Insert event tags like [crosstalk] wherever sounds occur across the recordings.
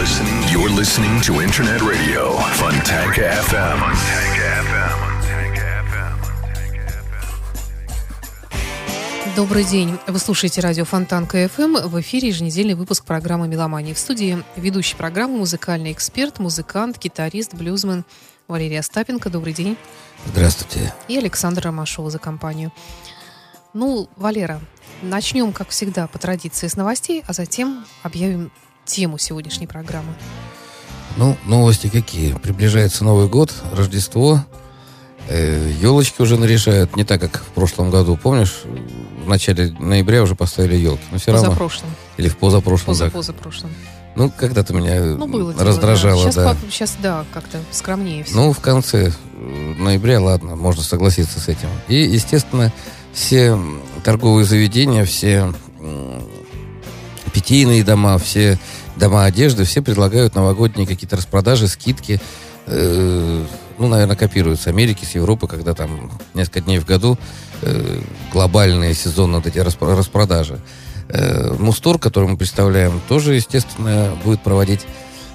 listening. You're listening to Internet Radio Fontanka FM. Добрый день. Вы слушаете радио Фонтанка ФМ. В эфире еженедельный выпуск программы «Меломания». В студии ведущий программы музыкальный эксперт, музыкант, гитарист, блюзмен Валерия Остапенко. Добрый день. Здравствуйте. И Александр Ромашова за компанию. Ну, Валера, начнем, как всегда, по традиции с новостей, а затем объявим тему сегодняшней программы. Ну, новости какие? Приближается Новый год, Рождество. Э, елочки уже наряжают, не так, как в прошлом году. Помнишь, в начале ноября уже поставили елки. Но все равно. Или в позапрошлом. Поза. Ну, когда-то меня ну, было раздражало, дело, да. Сейчас, да. По, сейчас, да, как-то скромнее все. Ну, в конце ноября, ладно, можно согласиться с этим. И, естественно, все торговые заведения, все питейные дома, все дома одежды, все предлагают новогодние какие-то распродажи, скидки. Э, ну, наверное, копируют с Америки, с Европы, когда там несколько дней в году э, глобальные сезонные вот эти распродажи. Э, Мустор, который мы представляем, тоже, естественно, будет проводить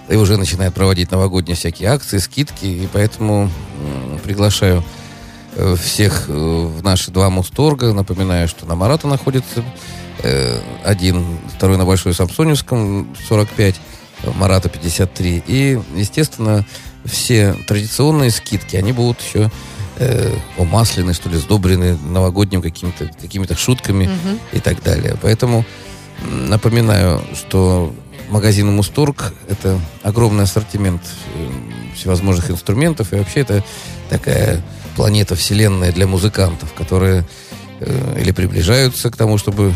и уже начинает проводить новогодние всякие акции, скидки, и поэтому приглашаю всех в наши два Мусторга. Напоминаю, что на Марата находится э, один, второй на Большой Самсоневском 45, Марата 53. И, естественно, все традиционные скидки, они будут еще э, умаслены, что ли, сдобрены новогодним какими-то какими шутками угу. и так далее. Поэтому напоминаю, что магазин Мусторг – это огромный ассортимент всевозможных инструментов, и вообще это такая планета Вселенная для музыкантов, которые э, или приближаются к тому, чтобы э,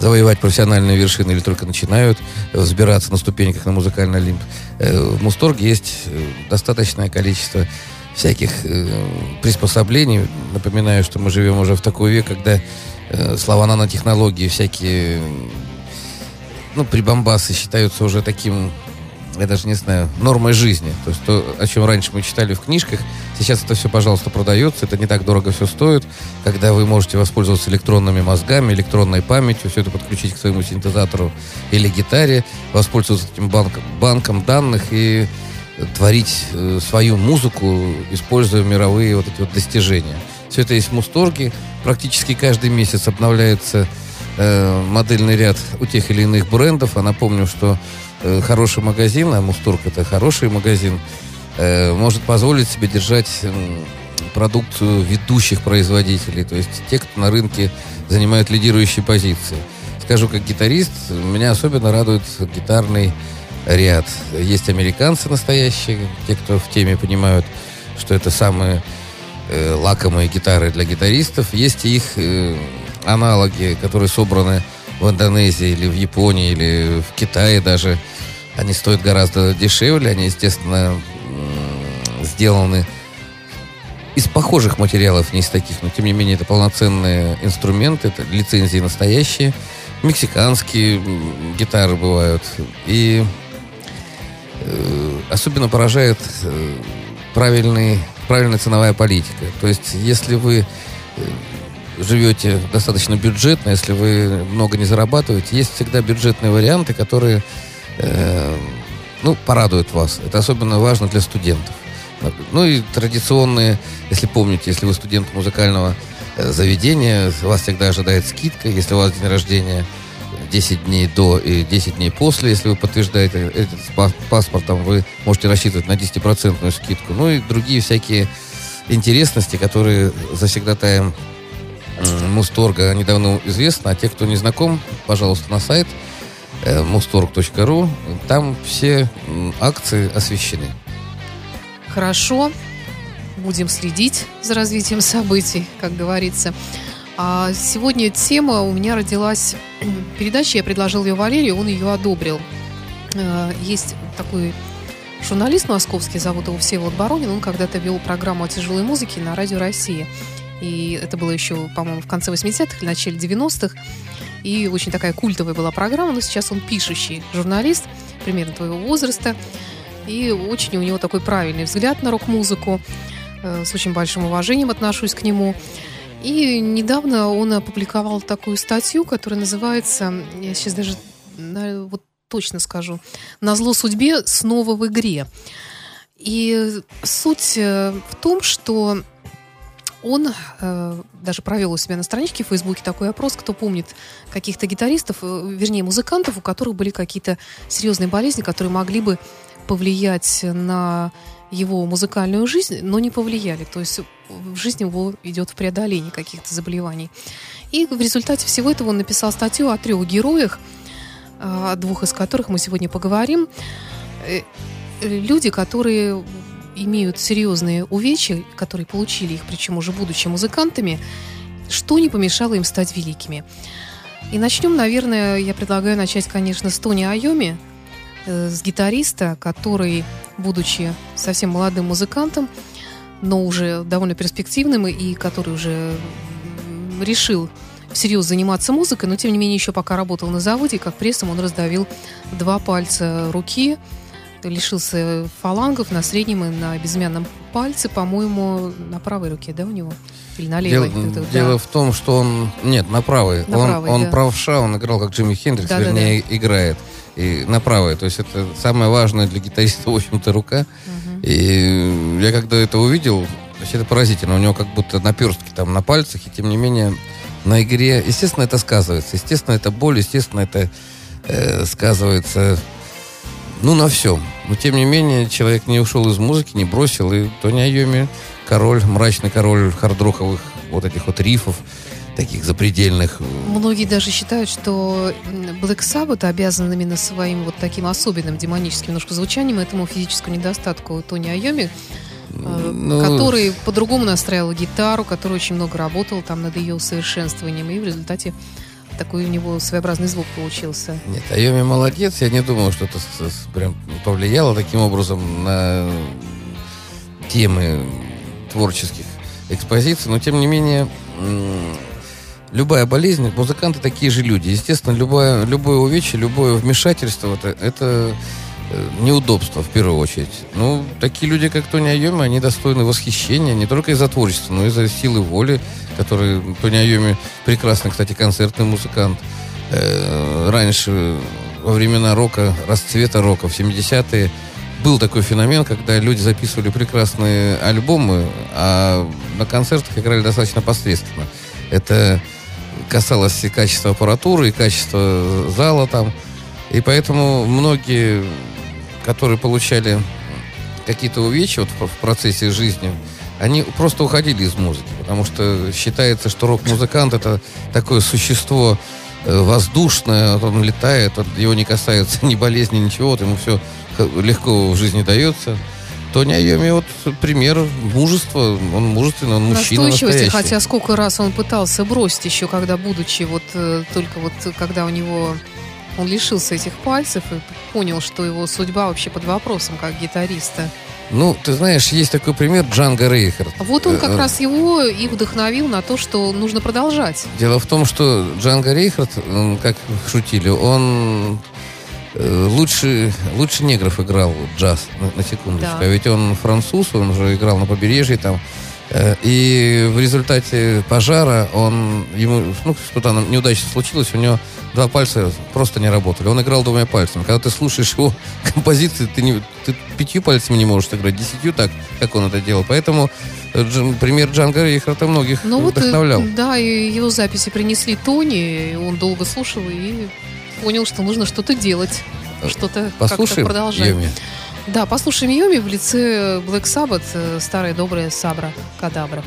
завоевать профессиональные вершины, или только начинают взбираться на ступеньках на музыкальный олимп. Э, в Мусторге есть э, достаточное количество всяких э, приспособлений. Напоминаю, что мы живем уже в такой век, когда э, слова нанотехнологии, всякие ну, прибамбасы считаются уже таким я даже не знаю, нормой жизни. То есть то, о чем раньше мы читали в книжках, сейчас это все, пожалуйста, продается, это не так дорого все стоит, когда вы можете воспользоваться электронными мозгами, электронной памятью, все это подключить к своему синтезатору или гитаре, воспользоваться этим банком, банком данных и творить э, свою музыку, используя мировые вот эти вот достижения. Все это есть в Мусторге. Практически каждый месяц обновляется э, модельный ряд у тех или иных брендов. А напомню, что Э, хороший магазин, а Мустург это хороший магазин, э, может позволить себе держать продукцию ведущих производителей, то есть те, кто на рынке занимают лидирующие позиции. Скажу как гитарист, меня особенно радует гитарный ряд. Есть американцы настоящие, те, кто в теме понимают, что это самые э, лакомые гитары для гитаристов. Есть их э, аналоги, которые собраны в Индонезии или в Японии или в Китае даже. Они стоят гораздо дешевле, они, естественно, сделаны из похожих материалов, не из таких, но тем не менее это полноценные инструменты, это лицензии настоящие, мексиканские гитары бывают. И э, особенно поражает э, правильный, правильная ценовая политика. То есть, если вы э, живете достаточно бюджетно, если вы много не зарабатываете, есть всегда бюджетные варианты, которые э, ну, порадуют вас. Это особенно важно для студентов. Ну и традиционные, если помните, если вы студент музыкального э, заведения, вас всегда ожидает скидка, если у вас день рождения 10 дней до и 10 дней после, если вы подтверждаете этот паспортом, вы можете рассчитывать на 10% скидку. Ну и другие всякие интересности, которые завсегдатаем Мусторга, они давно известны, а те, кто не знаком, пожалуйста, на сайт э, mustorg.ru, там все акции освещены. Хорошо, будем следить за развитием событий, как говорится. А сегодня тема у меня родилась [clears throat] передача, я предложил ее Валерию, он ее одобрил. Э, есть такой журналист московский, зовут его Всеволод Баронин, он когда-то вел программу о тяжелой музыке на Радио России. И это было еще, по-моему, в конце 80-х или начале 90-х. И очень такая культовая была программа, но сейчас он пишущий журналист, примерно твоего возраста. И очень у него такой правильный взгляд на рок-музыку. Э, с очень большим уважением отношусь к нему. И недавно он опубликовал такую статью, которая называется, я сейчас даже вот точно скажу. На зло судьбе снова в игре. И суть э, в том, что он э, даже провел у себя на страничке в Фейсбуке такой опрос, кто помнит каких-то гитаристов, э, вернее, музыкантов, у которых были какие-то серьезные болезни, которые могли бы повлиять на его музыкальную жизнь, но не повлияли. То есть в жизни его идет в преодолении каких-то заболеваний. И в результате всего этого он написал статью о трех героях, э, о двух из которых мы сегодня поговорим. Э, люди, которые имеют серьезные увечья, которые получили их, причем уже будучи музыкантами, что не помешало им стать великими. И начнем, наверное, я предлагаю начать, конечно, с Тони Айоми, э, с гитариста, который, будучи совсем молодым музыкантом, но уже довольно перспективным и который уже решил всерьез заниматься музыкой, но тем не менее еще пока работал на заводе, как прессом он раздавил два пальца руки, лишился фалангов на среднем и на безымянном пальце, по-моему, на правой руке, да, у него? Или на левой? Дело, Это, дело да. в том, что он... Нет, на правой. На он правой, он да. правша, он играл как Джимми Хендрикс, Да, да, вернее, играет. И на правой. То есть это самое важное для гитариста, [laughs] в общем-то, рука. Мгм. И я когда это увидел, то есть это поразительно. У него как будто наперстки там на пальцах, и тем не менее на игре, естественно, это сказывается. Естественно, это боль, естественно, это э, сказывается, ну, на всем. Но, тем не менее, человек не ушел из музыки, не бросил. И Тони Айоми, король, мрачный король хардроковых вот этих вот рифов, таких запредельных. Многие даже считают, что Black Sabbath обязан именно своим вот таким особенным демоническим немножко звучанием этому физическому недостатку Тони Айоми, э, Ну, который по-другому настраивал гитару, который очень много работал там над ее усовершенствованием, и в результате такой у него своеобразный звук получился. Нет, Айоми молодец. Я не думал, что это прям повлияло таким образом на темы творческих экспозиций. Но, тем не менее, любая болезнь, музыканты такие же люди. Естественно, любое, любое увечье, любое вмешательство, это, это э, неудобство в первую очередь. Ну, такие люди, как Тони Айоми, они достойны восхищения не только из-за творчества, но и из-за силы воли, который Тони Айоми прекрасный, кстати, концертный музыкант. Э, раньше, во времена рока, расцвета рока, в 70-е, был такой феномен, когда люди записывали прекрасные альбомы, а на концертах играли достаточно посредственно. Это касалось и качества аппаратуры, и качества зала там. И поэтому многие, которые получали какие-то увечья вот в в процессе жизни, они просто уходили из музыки, потому что считается, что рок-музыкант это такое существо э, воздушное, он летает, его не касается ни болезни, ничего, вот ему все легко в жизни дается. Тони Айоми вот пример мужества, он мужественный, он мужчина Настойчивости, настоящий. хотя сколько раз он пытался бросить еще, когда будучи вот э, только вот когда у него он лишился этих пальцев и понял, что его судьба вообще под вопросом как гитариста. Ну, ты знаешь, есть такой пример Джанга Рейхард. Вот он как Э, раз его и вдохновил на то, что нужно продолжать. Дело в том, что Джанго Рейхард, как шутили, он э, лучше, лучше негров играл джаз, на, на секундочку. Да. А ведь он француз, он уже играл на побережье там. Э, И в результате пожара он, ему, ну, что-то неудачно случилось, у него два пальца просто не работали. Он играл двумя пальцами. Когда ты слушаешь его [laughs] композиции, ты, не, ты пятью пальцами не можешь играть, десятью так, как он это делал. Поэтому э, Джан- пример Джанго Рейхарда многих Ну вот, э, вдохновлял. да, и его записи принесли Тони, он долго слушал и понял, что нужно что-то делать, что-то как-то продолжать. Йоми? Да, послушаем Йоми в лице Black Sabbath, э, старая добрая Сабра Кадабра.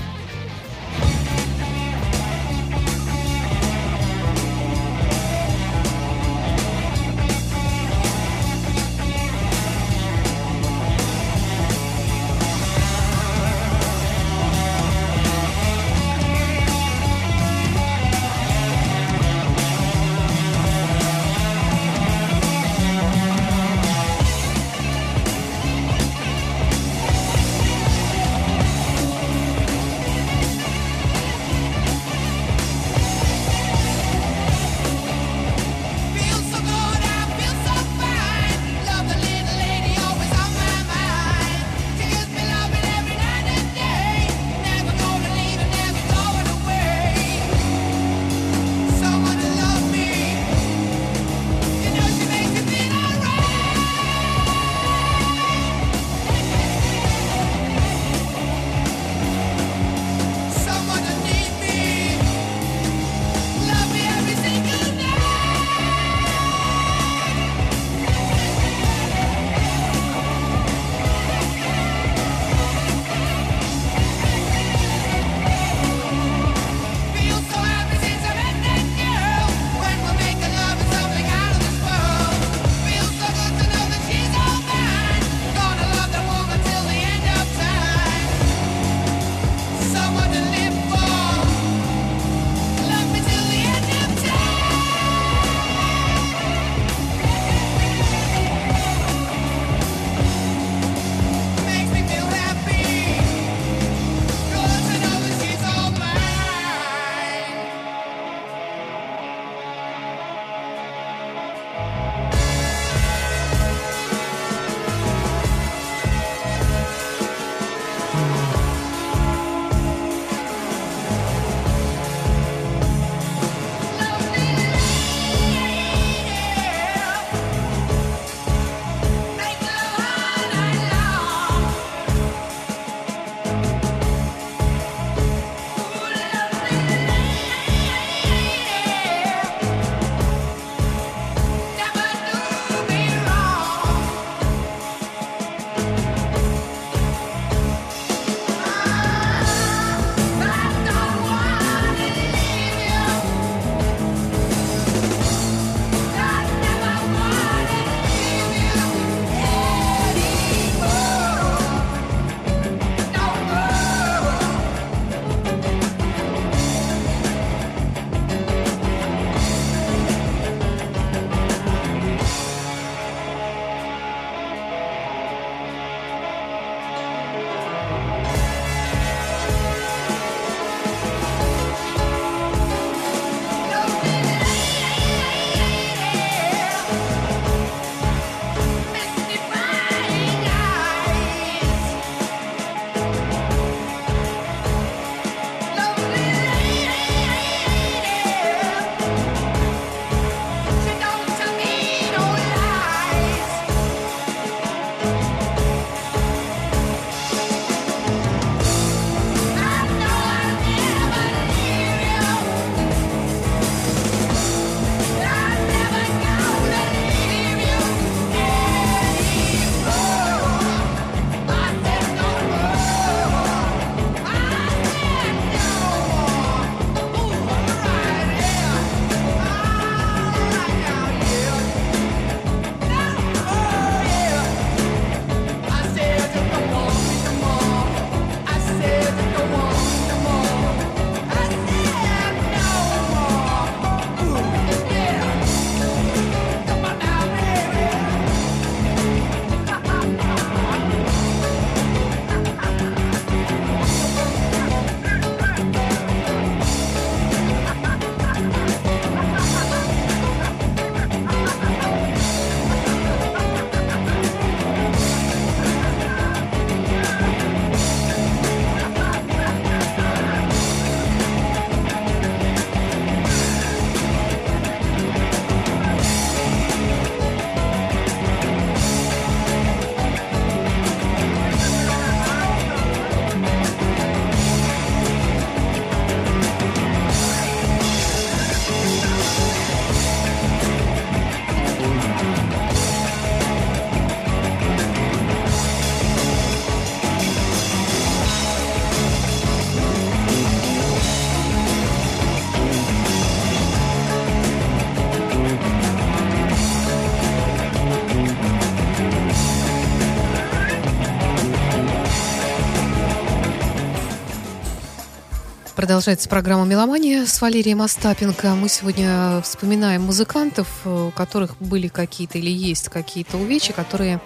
Продолжается программа «Меломания» с Валерием Остапенко. Мы сегодня вспоминаем музыкантов, у которых были какие-то или есть какие-то увечья, которые,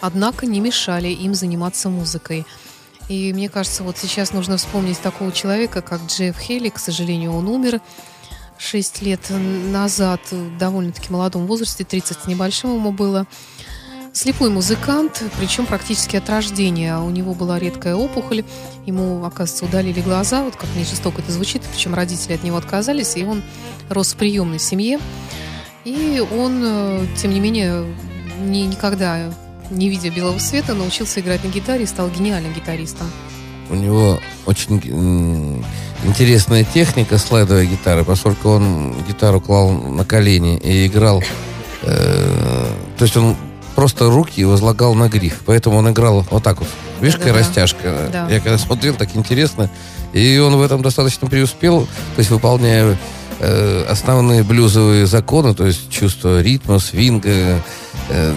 однако, не мешали им заниматься музыкой. И мне кажется, вот сейчас нужно вспомнить такого человека, как Джефф Хелли. К сожалению, он умер 6 лет назад, в довольно-таки молодом возрасте, 30 с небольшим ему было. Слепой музыкант, причем практически от рождения. У него была редкая опухоль, ему, оказывается, удалили глаза, вот как не жестоко это звучит, причем родители от него отказались, и он рос в приемной семье. И он, э, тем не менее, не, никогда не видя белого света, научился играть на гитаре и стал гениальным гитаристом. У него очень интересная техника слайдовой гитары, поскольку он гитару клал на колени и играл. Э, то есть он просто руки возлагал на гриф. Поэтому он играл вот так вот. Видишь, какая да, растяжка. Да. Я когда смотрел, так интересно. И он в этом достаточно преуспел, то есть выполняя э, основные блюзовые законы, то есть чувство ритма, свинга. Э,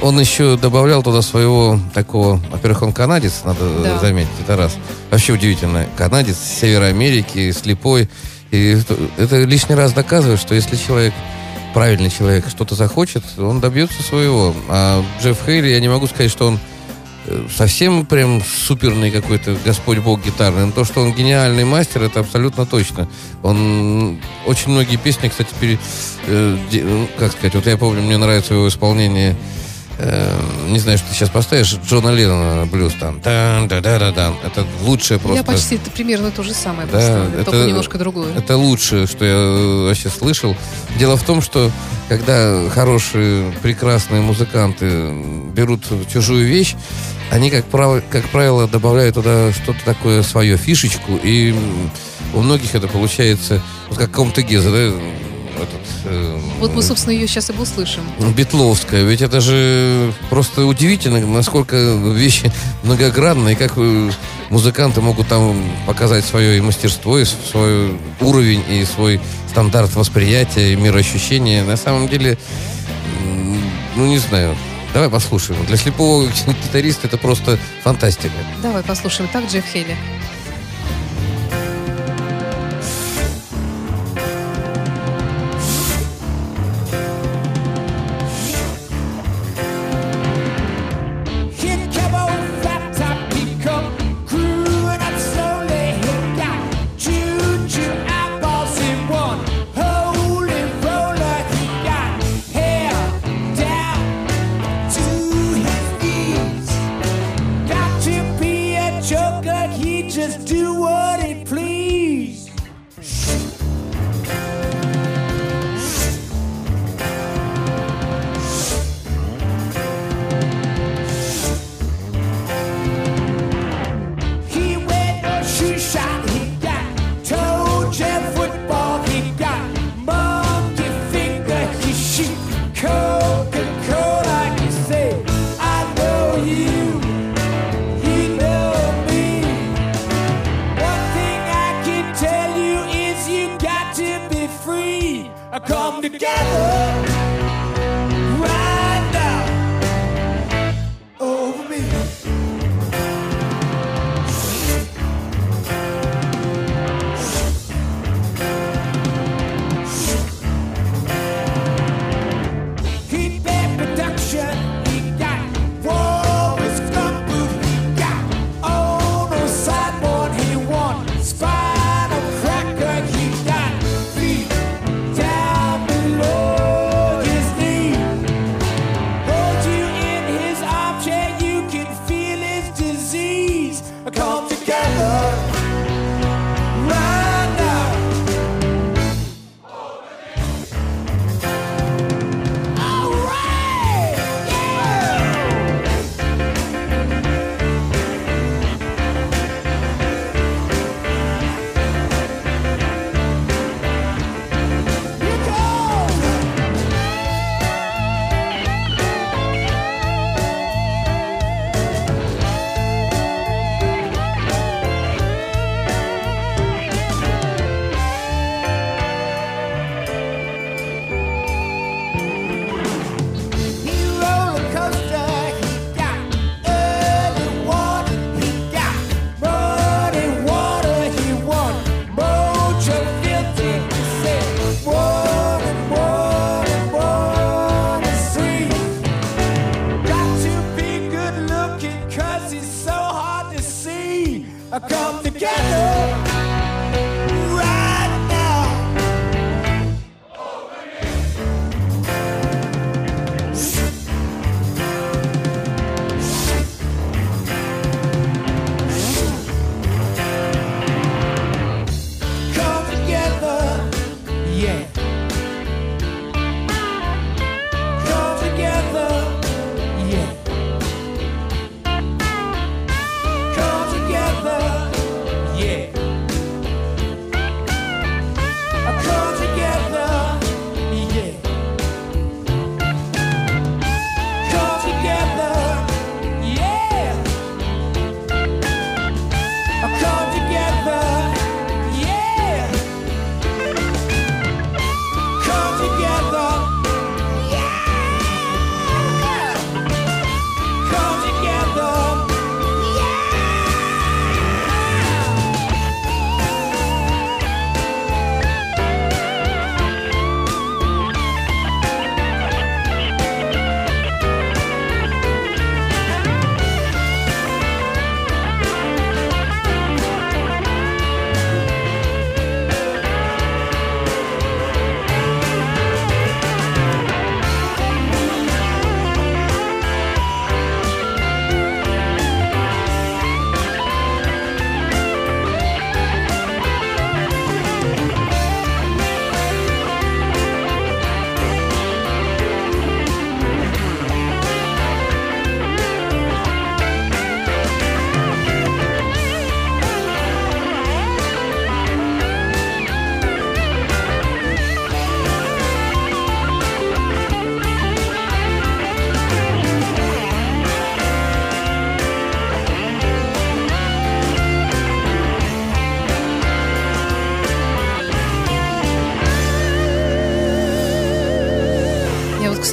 он еще добавлял туда своего такого... Во-первых, он канадец, надо да. заметить, это раз. Вообще удивительно. Канадец Севера Америки, слепой. И это лишний раз доказывает, что если человек правильный человек что-то захочет, он добьется своего. А Джефф Хейли, я не могу сказать, что он э, совсем прям суперный какой-то Господь Бог гитарный. Но то, что он гениальный мастер, это абсолютно точно. Он очень многие песни, кстати, пере, э, ну, как сказать, вот я помню, мне нравится его исполнение э, не знаю, что ты сейчас поставишь, Джона Леннона блюз там. Да, да, да, да. Это лучшее просто. Я почти это примерно то же самое да, поставлю, это, только немножко другое. Это лучшее, что я вообще слышал. Дело в том, что когда хорошие, прекрасные музыканты берут чужую вещь, они, как правило, как правило добавляют туда что-то такое свое, фишечку, и у многих это получается, вот как каком-то Геза, да, этот... Э, вот мы, собственно, ее сейчас и услышим. Бетловская. Ведь это же просто удивительно, насколько вещи многогранные, как музыканты могут там показать свое и мастерство, и свой уровень, и свой стандарт восприятия, и мироощущения. На самом деле, ну, не знаю. Давай послушаем. Для слепого [laughs] гитариста это просто фантастика. Давай послушаем. Так, Джефф Хелли. just do what it pleases.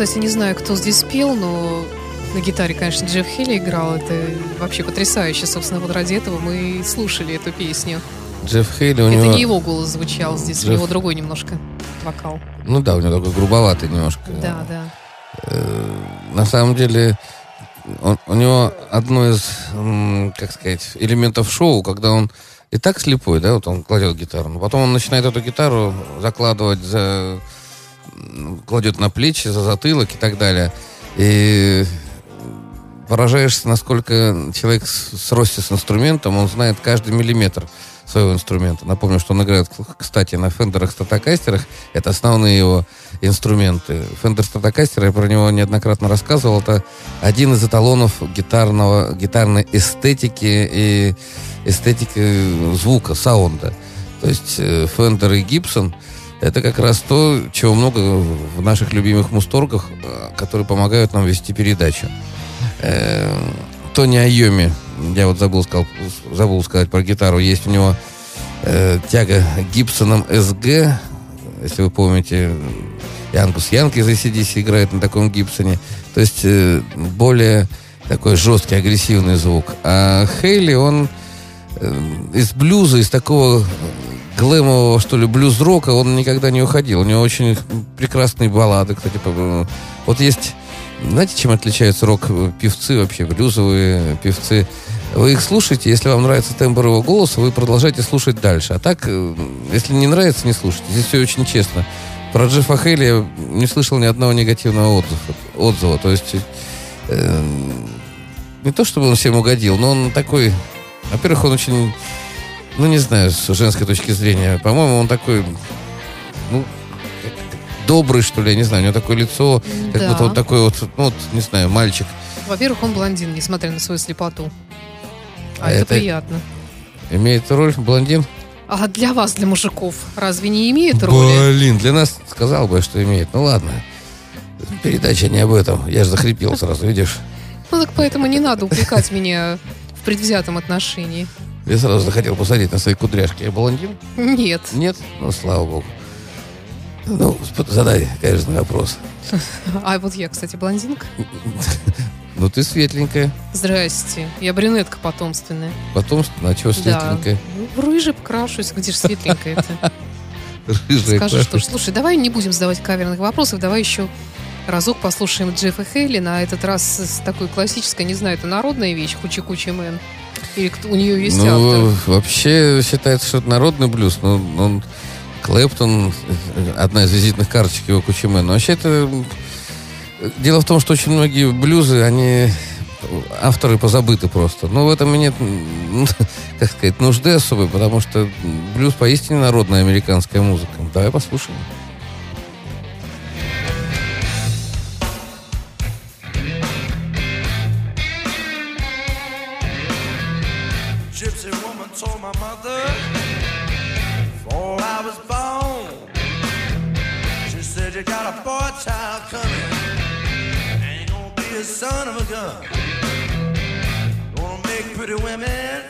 Кстати, не знаю, кто здесь пел, но на гитаре, конечно, Джефф Хелли играл. Это вообще потрясающе. Собственно, вот ради этого мы и слушали эту песню. Джефф Хейли, у Это него... не его голос звучал здесь, у Джефф- него другой немножко вокал. Ну да, у него такой грубоватый немножко. Да, да. Э, На самом деле, он- у него одно из, как сказать, элементов шоу, когда он и так слепой, да, вот он кладет гитару, но потом он начинает эту гитару закладывать за... кладет на плечи, за затылок и так далее. И поражаешься, насколько человек с, с росте с инструментом, он знает каждый миллиметр своего инструмента. Напомню, что он играет, кстати, на фендерах, статокастерах. Это основные его инструменты. Фендер статокастер, я про него неоднократно рассказывал, это один из эталонов гитарного, гитарной эстетики и эстетики звука, саунда. То есть э, Fender и Гибсон это как раз то, чего много в наших любимых мусторгах, э, которые помогают нам вести передачу. Э, Тони Айомми, я вот забыл, сказал, забыл сказать про гитару, есть у него э, тяга к Gibson'ам SG, если вы помните, Ангус Янг из AC/DC играет на таком Gibson'е. То есть э, более такой жесткий, агрессивный звук. А Хейли, он э, из блюза, из такого глэмового, что ли, блюз-рока он никогда не уходил. У него очень прекрасные баллады, кстати. Вот есть... Знаете, чем отличаются рок-певцы вообще, блюзовые певцы? Вы их слушаете, если вам нравится тембр его голоса, вы продолжаете слушать дальше. А так, э, если не нравится, не слушайте. Здесь все очень честно. Про Джеффа Хейли я не слышал ни одного негативного отзыва. отзыва. То есть, э, не то чтобы он всем угодил, но он такой... Во-первых, он очень, ну, не знаю, с женской точки зрения, по-моему, он такой, ну, добрый, что ли, я не знаю, у него такое лицо, как Да. будто вот такой вот, ну, вот, не знаю, мальчик. Во-первых, он блондин, несмотря на свою слепоту. А, А это, это- приятно. Имеет роль блондин? А для вас, для мужиков, разве не имеет роли? Блин, для нас сказал бы, что имеет. Ну ладно. Передача не об этом. Я же захрипел сразу, видишь? Ну так поэтому не надо упрекать меня в предвзятом отношении. Я сразу захотел посадить на свои кудряшки. Я блондин? Нет. Нет? Ну, слава богу. Ну, задай, конечно, вопрос. А вот я, кстати, блондинка. Ну, ты светленькая. Здрасте. Я брюнетка потомственная. Потом, а чего светленькая? Да. Ну, рыжей покрашусь. Где же светленькая-то? [laughs] Рыжая. Скажи, что. Слушай, давай не будем задавать каверных вопросов. Давай еще разок послушаем Джеффа Хили. На этот раз с такой классической, не знаю, это народная вещь, Hoochie Coochie Man. Или у нее есть Ну, автор. вообще считается, что это народный блюз. Но Эрик Клэптон, одна из визитных карточек его Coochie Man. Но вообще это... Дело в том, что очень многие блюзы, они авторы позабыты просто. Но в этом и нет, [laughs] как сказать, нужды особой, потому что блюз поистине народная американская музыка. Давай послушаем. Son of a gun. Gonna make pretty women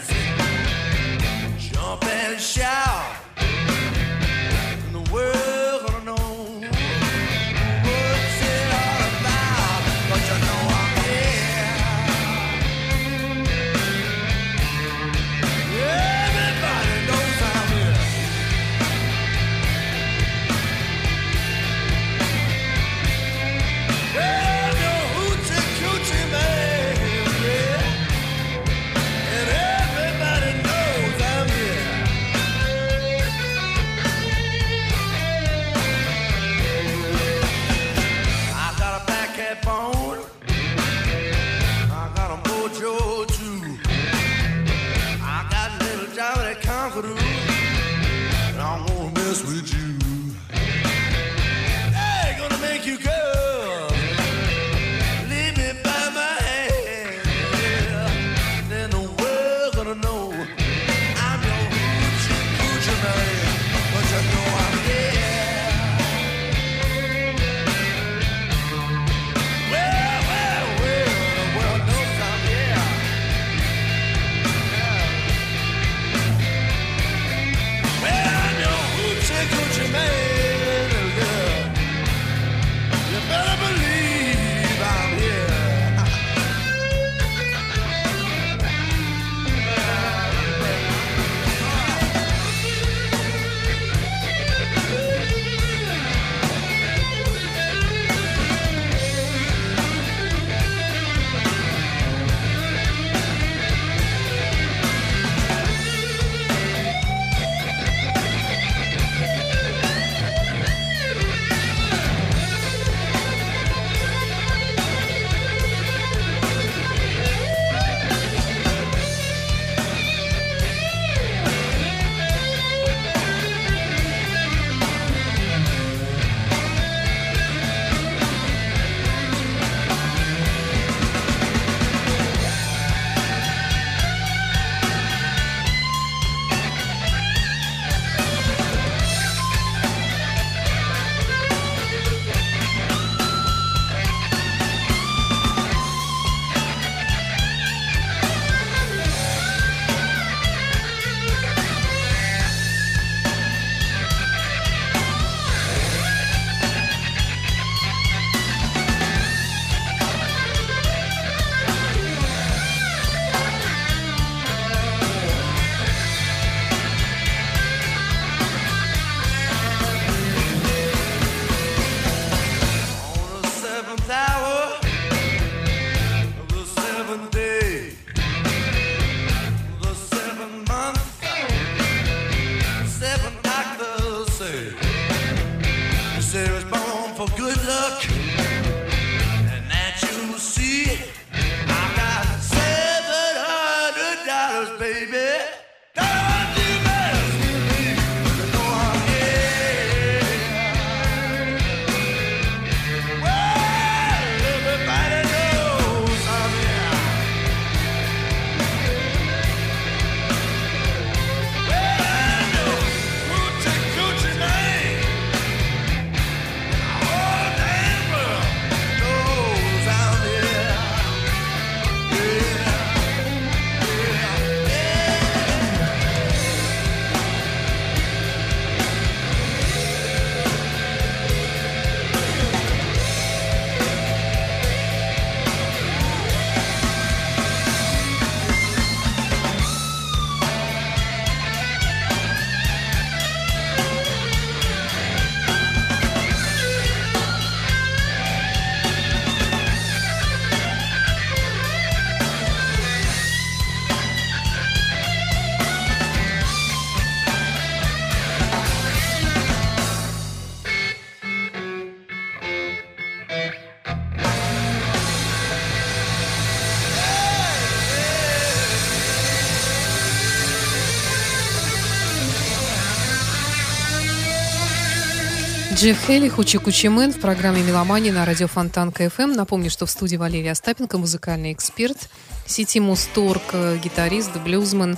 Джефф Хили, Hoochie Coochie Man в программе «Меломания» на радио Фонтанка FM. Напомню, что в студии Валерия Остапенко, музыкальный эксперт, сети Музторг, э, гитарист, блюзман,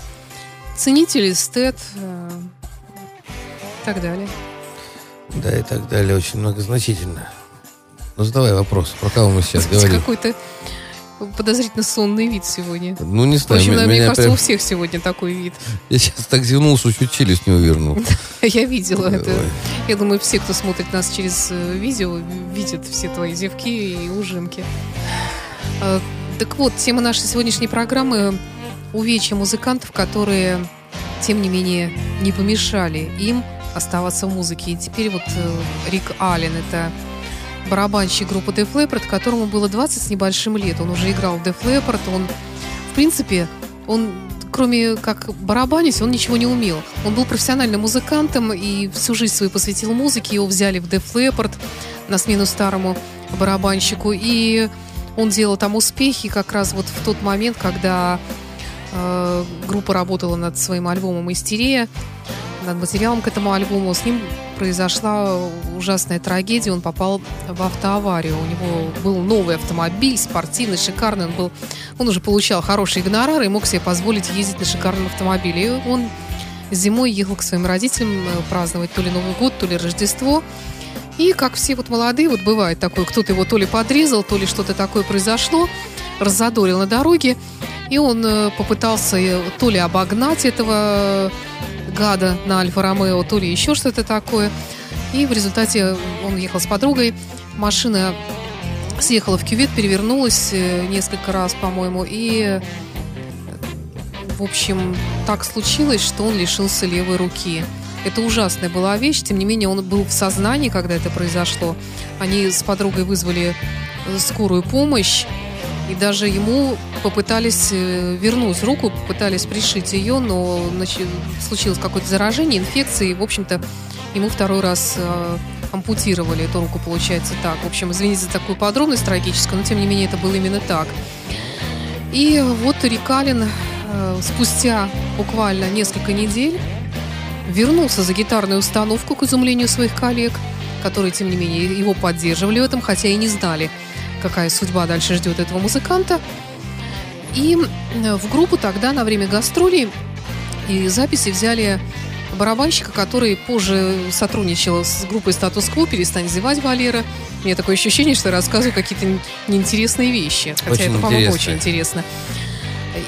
ценитель эстет э, и так далее. Да, и так далее. Очень многозначительно. Ну, задавай вопрос. Про кого мы сейчас [laughs] Кстати, говорим? какой-то подозрительно сонный вид сегодня. Ну, не знаю. Впрочем, м- мне меня кажется, прям- у всех сегодня такой вид. [laughs] Я сейчас так зевнул, что чуть челюсть не вывернул. [laughs] Я видела это. Я думаю, все, кто смотрит нас через э, видео, видят все твои зевки и ужимки. Э, Так вот, тема нашей сегодняшней программы – увечья музыкантов, которые, тем не менее, не помешали им оставаться в музыке. И теперь вот э, Рик Аллен – это барабанщик группы Def Leppard, которому было 20 с небольшим лет. Он уже играл в Def Leppard, он, в принципе, он кроме как барабанить, он ничего не умел. Он был профессиональным музыкантом и всю жизнь свою посвятил музыке. Его взяли в Def Leppard на смену старому барабанщику. И он делал там успехи как раз вот в тот момент, когда э, группа работала над своим альбомом «Истерия», над материалом к этому альбому. С ним произошла ужасная трагедия. Он попал в автоаварию. У него был новый автомобиль, спортивный, шикарный. Он, был, он уже получал хорошие гонорары и мог себе позволить ездить на шикарном автомобиле. И он зимой ехал к своим родителям э, праздновать то ли Новый год, то ли Рождество. И как все вот молодые, вот бывает такое, кто-то его то ли подрезал, то ли что-то такое произошло, раззадорил на дороге, и он э, попытался э, то ли обогнать этого гада на Альфа-Ромео, то ли еще что-то такое. И в результате он ехал с подругой, машина съехала в кювет, перевернулась э, несколько раз, по-моему, и, в общем, так случилось, что он лишился левой руки. Это ужасная была вещь, тем не менее он был в сознании, когда это произошло. Они с подругой вызвали э, скорую помощь, и даже ему попытались э, вернуть руку, попытались пришить ее, но значит, случилось какое-то заражение, инфекция, и, в общем-то, ему второй раз э, ампутировали эту руку, получается так. В общем, извините за такую подробность трагическую, но тем не менее это было именно так. И вот Рикалин э, спустя буквально несколько недель вернулся за гитарную установку к изумлению своих коллег, которые, тем не менее, его поддерживали в этом, хотя и не знали, какая судьба дальше ждет этого музыканта. И в группу тогда на время гастролей и записи взяли барабанщика, который позже сотрудничал с группой «Статус-кво», «Перестань зевать, Валера». У меня такое ощущение, что я рассказываю какие-то неинтересные вещи. Хотя Очень это, по-моему, очень интересно.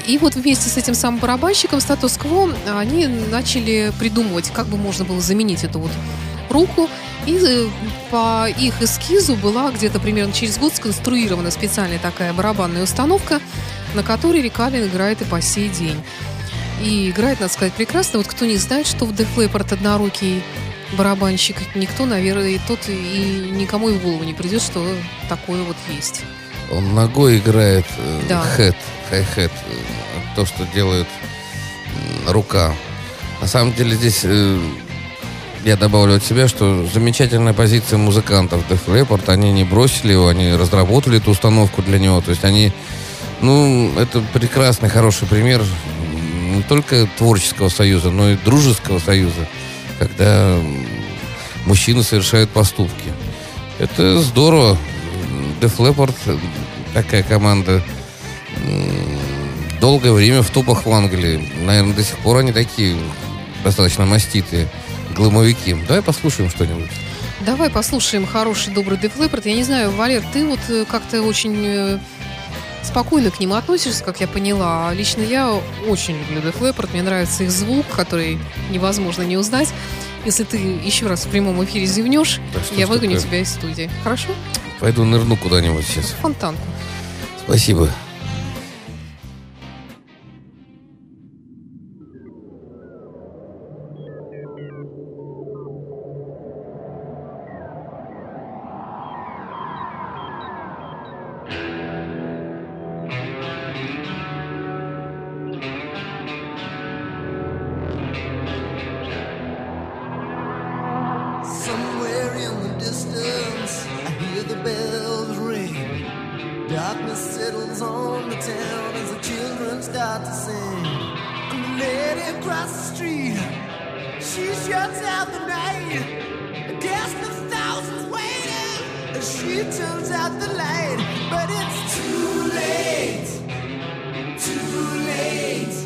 И вот вместе с этим самым барабанщиком «Статус-кво» они начали придумывать, как бы можно было заменить эту вот руку. И э, по их эскизу была где-то примерно через год сконструирована специальная такая барабанная установка, на которой Рик Аллен играет и по сей день. И играет, надо сказать, прекрасно. Вот кто не знает, что в Def Leppard однорукий барабанщик, никто, наверное, и тот и никому и в голову не придет, что такое вот есть. Он ногой играет э, Да. хэт, хай-хэт, то, что делает рука. На самом деле здесь э, я добавлю от себя, что замечательная позиция музыкантов Def Leppard, они не бросили его, они разработали эту установку для него, то есть они, ну, это прекрасный, хороший пример не только творческого союза, но и дружеского союза, когда мужчины совершают поступки. Это здорово. Def Leppard, такая команда, долгое время в топах в Англии. Наверное, до сих пор они такие достаточно маститые глымовики. Давай послушаем что-нибудь. Давай послушаем хороший, добрый Def Leppard. Я не знаю, Валер, ты вот э, как-то очень э, спокойно к ним относишься, как я поняла. А Лично я очень люблю Def Leppard. Мне нравится их звук, который невозможно не узнать. Если ты еще раз в прямом эфире зевнешь, Да я выгоню такое? тебя из студии. Хорошо? Пойду нырну куда-нибудь сейчас. Фонтанку. Спасибо. Darkness settles on the town as the children start to sing. And the lady across the street, she shuts out the night. Against the thousands waiting, as she turns out the light. But it's too late, too late.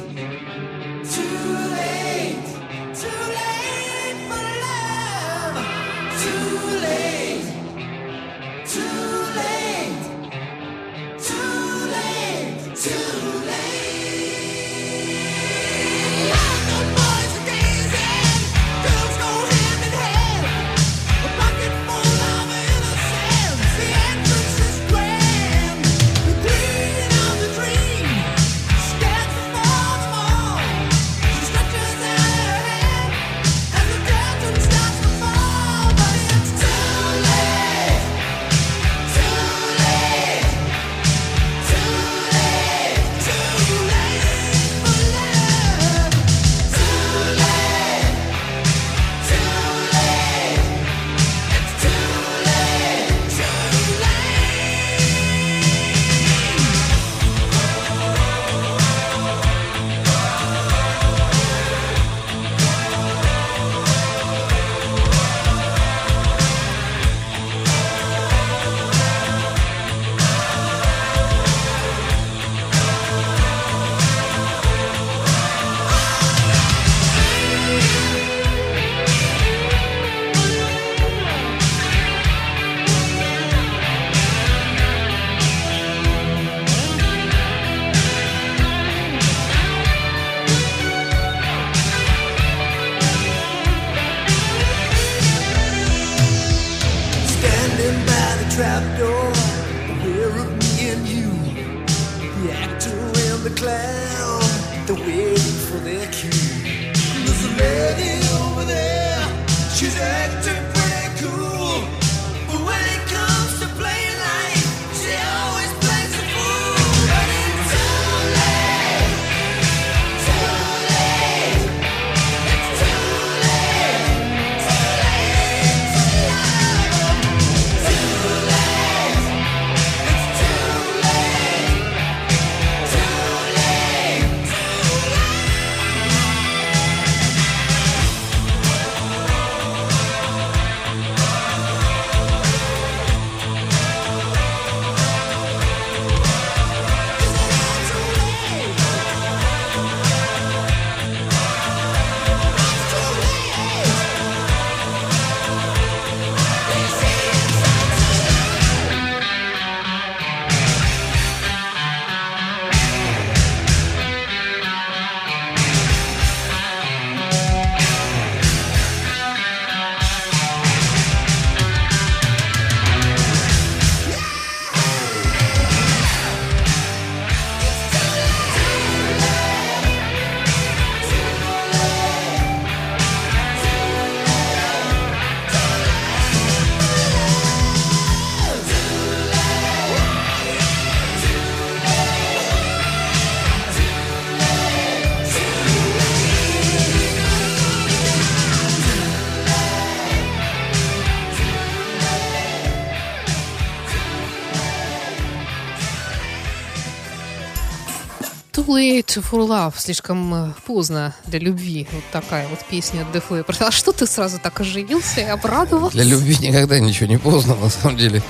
Too late for love. Слишком э, поздно для любви. Вот такая вот песня от Leppard. А что ты сразу так оживился и обрадовался? Для любви никогда ничего не поздно, на самом деле.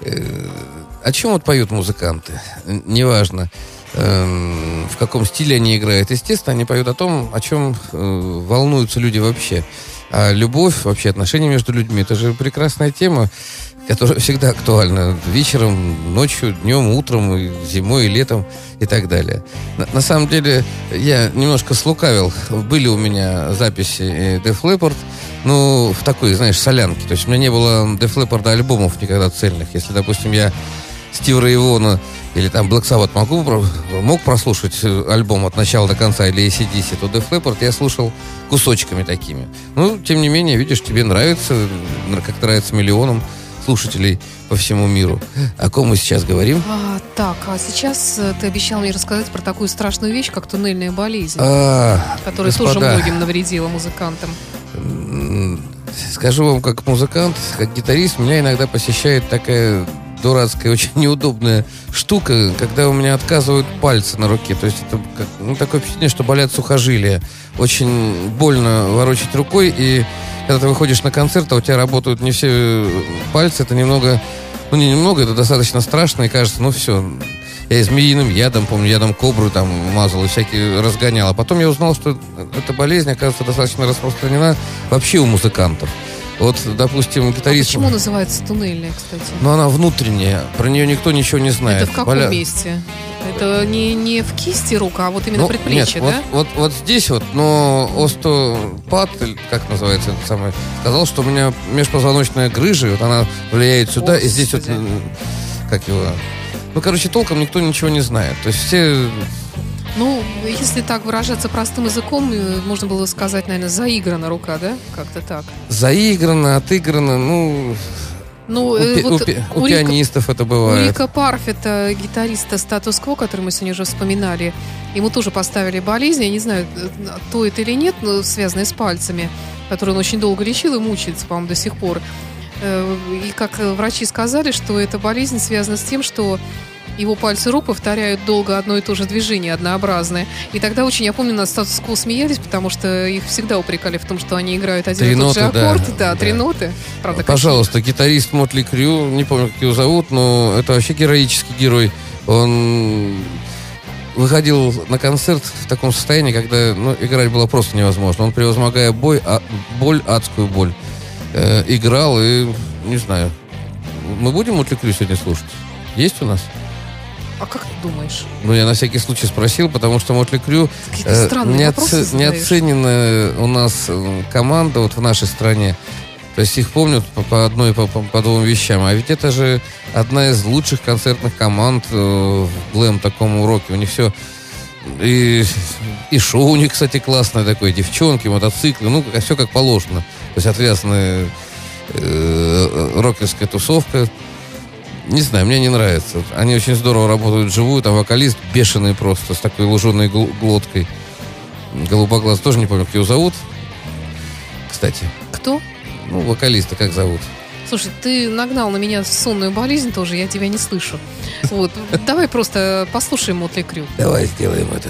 Э, О чем вот поют музыканты? Неважно, эм, в каком стиле они играют. Естественно, они поют о том, о чем э, волнуются люди вообще. А любовь, вообще отношения между людьми, это же прекрасная тема, которая всегда актуальна. Вечером, ночью, днем, утром, зимой, и летом и так далее. На, на самом деле, я немножко слукавил. Были у меня записи э, Def Leppard, ну, в такой, знаешь, солянке. То есть у меня не было Def Leppard альбомов никогда цельных. Если, допустим, я Стива Рейвона или там Black Sabbath могу, мог прослушать э, альбом от начала до конца или ACDC, то Def Leppard я слушал кусочками такими. Ну, тем не менее, видишь, тебе нравится, как нравится миллионам слушателей по всему миру. О ком мы сейчас говорим? А, так, а сейчас э, ты обещал мне рассказать про такую страшную вещь, как туннельная болезнь, А, которая тоже господа, многим навредила музыкантам. Скажу вам, как музыкант, как гитарист, меня иногда посещает такая дурацкая, [laughs] очень неудобная штука, когда у меня отказывают пальцы на руке. То есть это как, ну, такое впечатление, что болят сухожилия. Очень больно ворочать рукой, и когда ты выходишь на концерт, а у тебя работают не все э, пальцы, это немного, ну не немного, это достаточно страшно, и кажется, ну все, я змеиным ядом, помню, ядом кобру там мазал и всякие разгонял. А потом я узнал, что эта болезнь, оказывается, достаточно распространена вообще у музыкантов. Вот, допустим, А гитарист... почему называется туннельная, кстати? Но она внутренняя, про нее никто ничего не знает. Это в каком Боля- месте? Это не, не в кисти рука, а вот именно Ну, предплечье, нет, да? Вот, вот, вот здесь вот, но остеопат, как называется это самое, сказал, что у меня межпозвоночная грыжа, вот она влияет сюда, и здесь вот, как его... Ну, короче, толком никто ничего не знает. То есть все Ну, если так выражаться простым языком, э, можно было сказать, наверное, заиграна рука, да? Как-то так. заиграно, отыграно, ну, Ну, у, э, вот у у у Рика- пианистов это У бывает. Рика Парф, это гитариста статус-кво, который мы сегодня уже вспоминали. Ему тоже поставили болезнь, я не знаю, то это или нет, но связанное с пальцами, которые он очень долго лечил и мучается, по-моему, до сих пор. Э, И как врачи сказали, что эта болезнь связана с тем, что его пальцы рук повторяют долго одно и то же движение, однообразное. И тогда очень, я помню, на статус-кво смеялись, потому что их всегда упрекали в том, что они играют один Три и тот же ноты, да, аккорд. Да, три да. ноты. Правда, Пожалуйста, гитарист Мотли Крю, не помню, как его зовут, но это вообще героический герой. Он выходил на концерт в таком состоянии, когда ну, играть было просто невозможно. Он, превозмогая бой, а, боль, адскую боль, э, играл и, не знаю, мы будем Мотли Крю сегодня слушать? Есть у нас? А как ты думаешь? Ну, я на всякий случай спросил, потому что Мотли Крю Э, не, оце- не оценена у нас э, команда вот в нашей стране. То есть их помнят по, по одной, по, по- по двум вещам. А ведь это же одна из лучших концертных команд э, в глэм таком уроке. У них все... И, и шоу у них, кстати, классное такое. Девчонки, мотоциклы. Ну, все как положено. То есть отвязанная э, рокерская тусовка. Не знаю, мне не нравится. Они очень здорово работают вживую. Там вокалист бешеный просто, с такой луженой гл- глоткой. Голубоглаз тоже не помню, как его зовут. Кстати, Кто? ну, вокалиста как зовут? Слушай, ты нагнал на меня сонную болезнь тоже, я тебя не слышу. Вот, давай просто послушаем Мотли Крю. Давай сделаем это.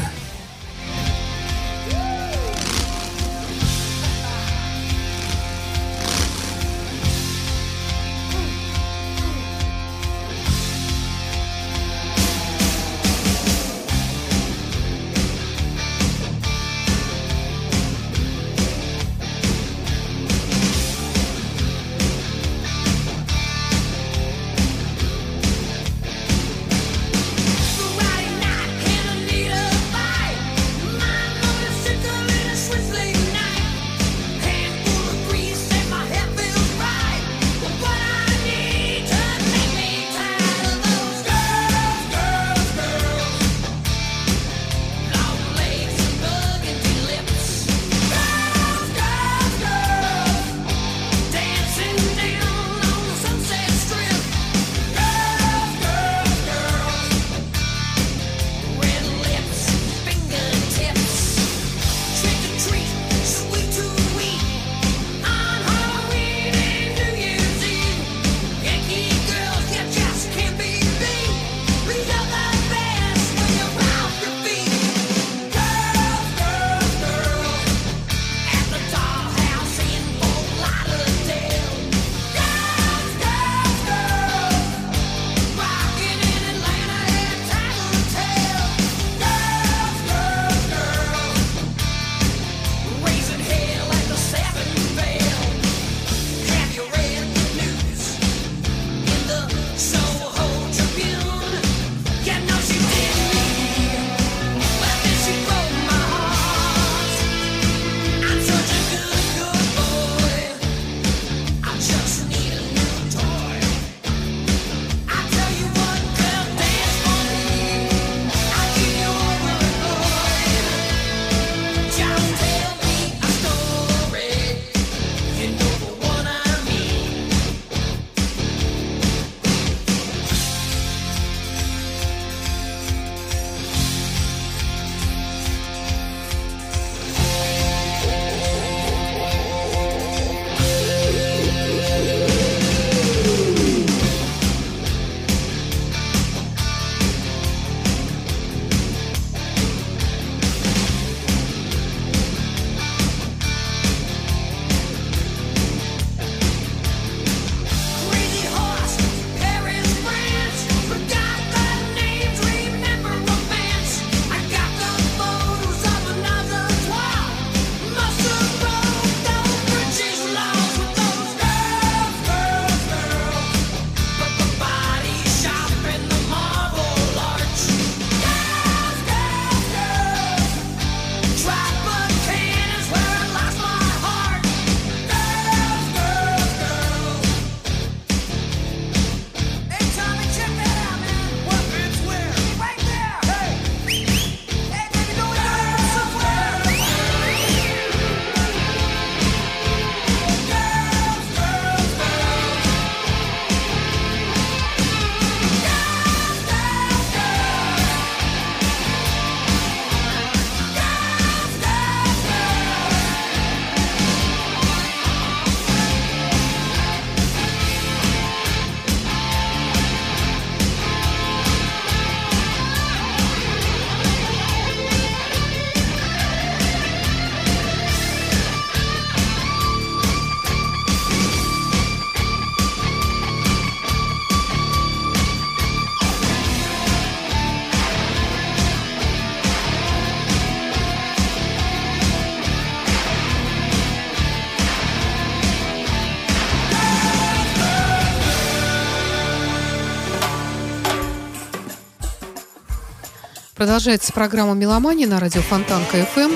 Продолжается программа «Меломания» на радио Фонтанка ФМ.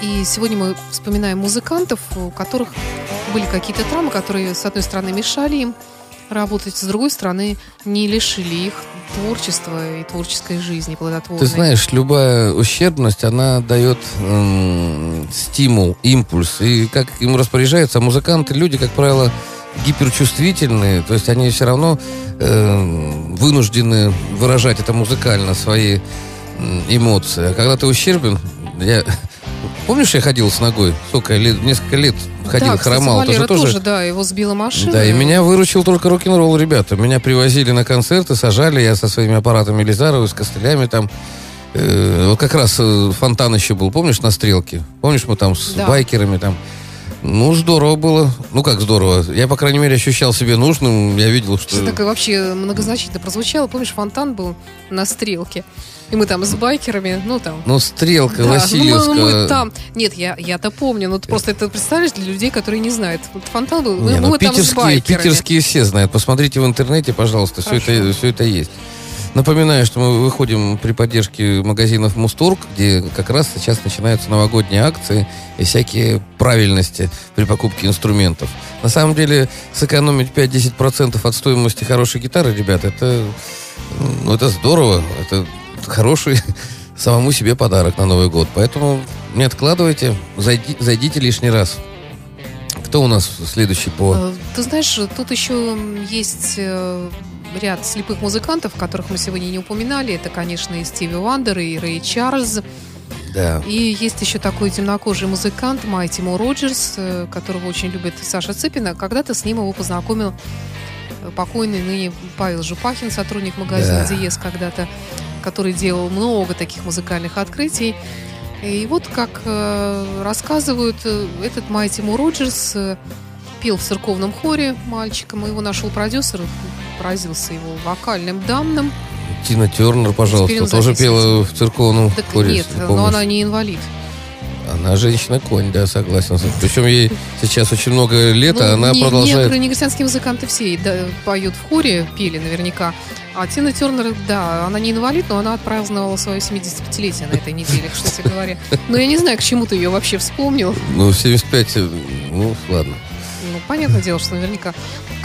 И сегодня мы вспоминаем музыкантов, у которых были какие-то травмы, которые, с одной стороны, мешали им работать, с другой стороны, не лишили их творчества и творческой жизни плодотворной. Ты знаешь, любая ущербность, она дает м, стимул, импульс. И как им распоряжаются музыканты, люди, как правило, гиперчувствительные, то есть они все равно э, вынуждены выражать это музыкально, свои эмоции. А когда ты ущербен, я... Помнишь, я ходил с ногой? Сколько лет, несколько лет ходил, да, кстати, хромал. Валера тоже, тоже, да, его сбила машина. Да, и меня выручил только рок-н-ролл, ребята. Меня привозили на концерты, сажали, я со своими аппаратами Лизарова, с костылями там. Э, вот как раз э, фонтан еще был, помнишь, на Стрелке? Помнишь, мы там с Да. байкерами там... Ну, здорово было. Ну, как здорово. Я, по крайней мере, ощущал себя нужным. Я видел, что... Что такое вообще многозначительно прозвучало. Помнишь, фонтан был на стрелке? И мы там с байкерами, ну там... Ну, Стрелка, Да, ну, мы- Васильевская... мы там. Нет, я, я-то помню. Ну, ты просто это представляешь для людей, которые не знают. Вот фонтан был. Мы, Не, ну, мы там с питерские, байкерами. питерские все знают. Посмотрите в интернете, пожалуйста, все это, все это есть. Напоминаю, что мы выходим при поддержке магазинов Мустург, где как раз сейчас начинаются новогодние акции и всякие правильности при покупке инструментов. На самом деле, сэкономить 5-10% от стоимости хорошей гитары, ребята, это, ну, это здорово. Это хороший [laughs] самому себе подарок на Новый год. Поэтому не откладывайте, зайди- зайдите лишний раз. Кто у нас следующий по... Э, Ты знаешь, тут еще есть э, ряд слепых музыкантов, которых мы сегодня не упоминали. Это, конечно, и Стиви Уандер, и Рэй Чарльз. Да. И есть еще такой темнокожий музыкант Майти Мо Роджерс, э, которого очень любит Саша Цыпина. Когда-то с ним его познакомил э, покойный ныне Павел Жупахин, сотрудник магазина Да. «Диез» когда-то, который делал много таких музыкальных открытий. И вот, как э, рассказывают, э, этот Майти Мо Роджерс э, пел в церковном хоре мальчиком, и его нашел продюсер, поразился его вокальным данным. Тина Тернер, пожалуйста, тоже пела в церковном Так хоре. нет, если но она не инвалид. Она женщина-конь, да, согласен. Причем ей сейчас очень много лет, а Ну, она не- продолжает... Некоторые негритянские музыканты все да, поют в хоре, пели наверняка. А Тина Тернер, да, она не инвалид, но она отпраздновала свое 75-летие на этой неделе, кстати говоря. Но я не знаю, к чему ты ее вообще вспомнил. Ну, 75, э, ну, ладно. Ну, понятное дело, что наверняка.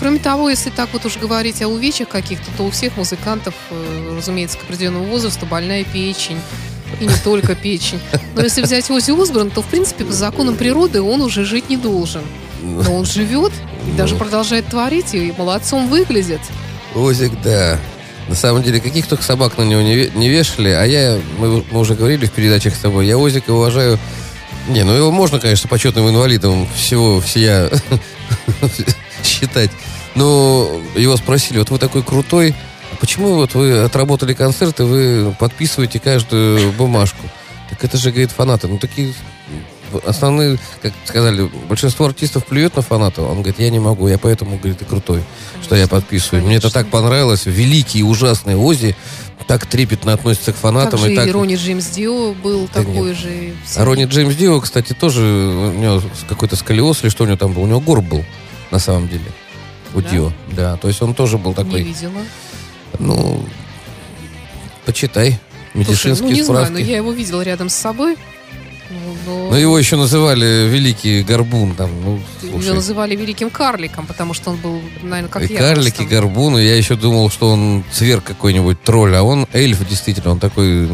Кроме того, если так вот уж говорить о увечьях каких-то, то у всех музыкантов, э, разумеется, к определенному возрасту больная печень. И не только печень. Но если взять Ози Осборн, то, в принципе, по законам природы он уже жить не должен. Но он живет и даже продолжает творить, и молодцом выглядит. Озик, да. На самом деле, каких только собак на него не, ве- не вешали, а я, мы, мы уже говорили в передачах с тобой, я Озика уважаю. Не, ну его можно, конечно, почетным инвалидом всего всея [laughs] считать. Но его спросили, вот вы такой крутой, а почему вот вы отработали концерт, и вы подписываете каждую бумажку? Так это же, говорит, фанаты. Ну, такие основные, как сказали, большинство артистов плюет на фанатов. Он говорит, я не могу, я поэтому, говорит, и крутой, что я подписываю. Мне это Конечно. так понравилось. Великий и ужасный Ози так трепетно относится к фанатам. Также и и так... Ронни Джеймс Дио был Да такой же. А Ронни Джеймс Дио, кстати, тоже у него какой-то сколиоз или что у него там был. У него горб был, на самом деле. У Да? Дио. Да, то есть он тоже был Не такой, видела. ну, почитай. Слушай, Медицинские ну не знаю, но я его видела рядом с собой. Ну, но Но его еще называли Великий Горбун. Там, ну, Его слушай. называли великим карликом, потому что он был, наверное, как и я. карлики, ростом. горбуны. Я еще думал, что он цверк какой-нибудь, тролль, а он эльф, действительно, он такой...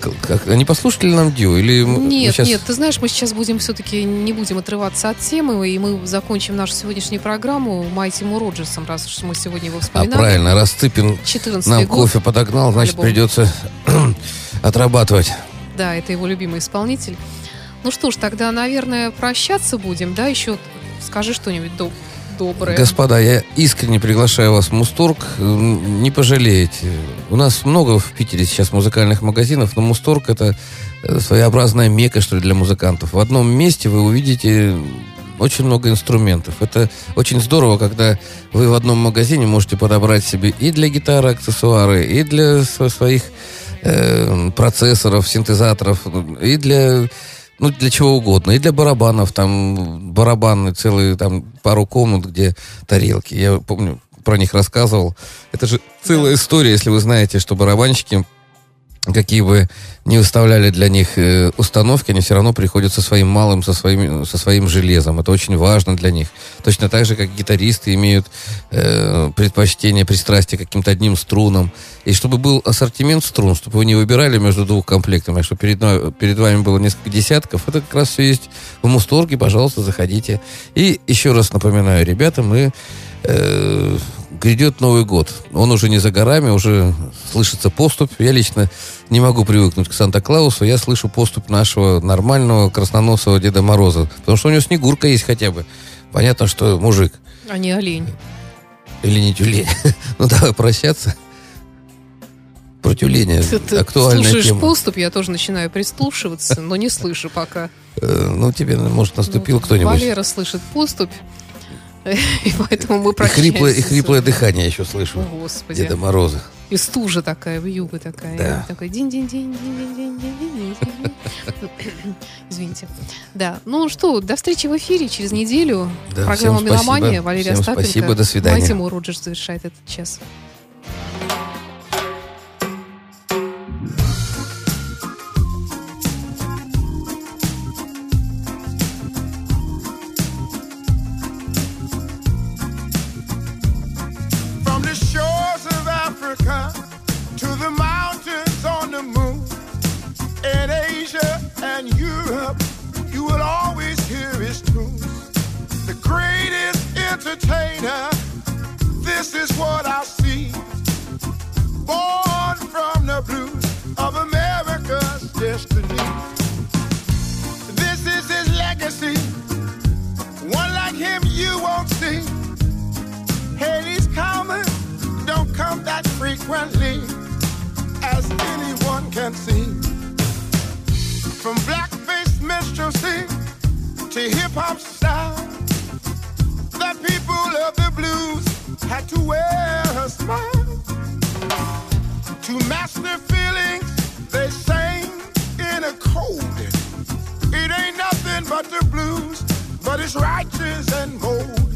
Как, а не послушали ли нам Дио? Или Нет, сейчас... нет, ты знаешь, мы сейчас будем все-таки не будем отрываться от темы, и мы закончим нашу сегодняшнюю программу Майти Му Роджерсом, раз уж мы сегодня его А вспоминали. правильно, раз Цыпин 14 нам год. кофе подогнал, значит, Альбом. придется [clears throat] отрабатывать. Да, это его любимый исполнитель. Ну что ж, тогда, наверное, прощаться будем, да? Еще скажи что-нибудь доб- доброе. Господа, я искренне приглашаю вас в Мусторг. Не пожалеете. У нас много в Питере сейчас музыкальных магазинов, но Мусторг это э, своеобразная мека, что ли, для музыкантов. В одном месте вы увидите очень много инструментов. Это очень здорово, когда вы в одном магазине можете подобрать себе и для гитары аксессуары, и для сво- своих э, процессоров, синтезаторов, и для ну, для чего угодно. И для барабанов, там барабаны целые, там пару комнат, где тарелки. Я помню, про них рассказывал. Это же целая история, если вы знаете, что барабанщики какие бы не выставляли для них э, установки, они все равно приходят со своим малым, со своим, со своим железом. Это очень важно для них. Точно так же, как гитаристы имеют э, предпочтение, пристрастие к каким-то одним струнам. И чтобы был ассортимент струн, чтобы вы не выбирали между двух комплектами, а чтобы перед, перед вами было несколько десятков, это как раз все есть в Мусторге, пожалуйста, заходите. И еще раз напоминаю, ребята, мы э, грядет Новый год. Он уже не за горами, уже слышится поступь. Я лично не могу привыкнуть к Санта-Клаусу. Я слышу поступь нашего нормального красноносого Деда Мороза. Потому что у него снегурка есть хотя бы. Понятно, что мужик. А не олень. Или не тюлень. [laughs] Ну, давай прощаться. Про тюленя. Ты, Актуальная слушаешь тема. поступ, я тоже начинаю прислушиваться, но не слышу пока. Э, Ну, тебе, может, наступил Ну, кто-нибудь. Валера слышит поступь, [laughs] И поэтому мы прощаемся. И хриплое, и хриплое дыхание еще слышу. О, Господи. Деда Мороза. И стужа такая, в вьюга такая. Да. Такой динь-динь-динь-динь-динь-динь-динь. Извините. Да. Ну что, до встречи в эфире через неделю. Да, Программа «Меломания». Валерия Остапенко. спасибо, до свидания. Май Тимур Роджерс завершает этот час. Thank you this is what I see. Born from the blues of America's destiny. This is his legacy. One like him you won't see. Don't come that frequently, as anyone can see. From black-faced minstrelsy to hip-hop style, the people of the blues had to wear a smile. To match their feelings, they sang in a cold. It ain't nothing but the blues, but it's righteous and bold.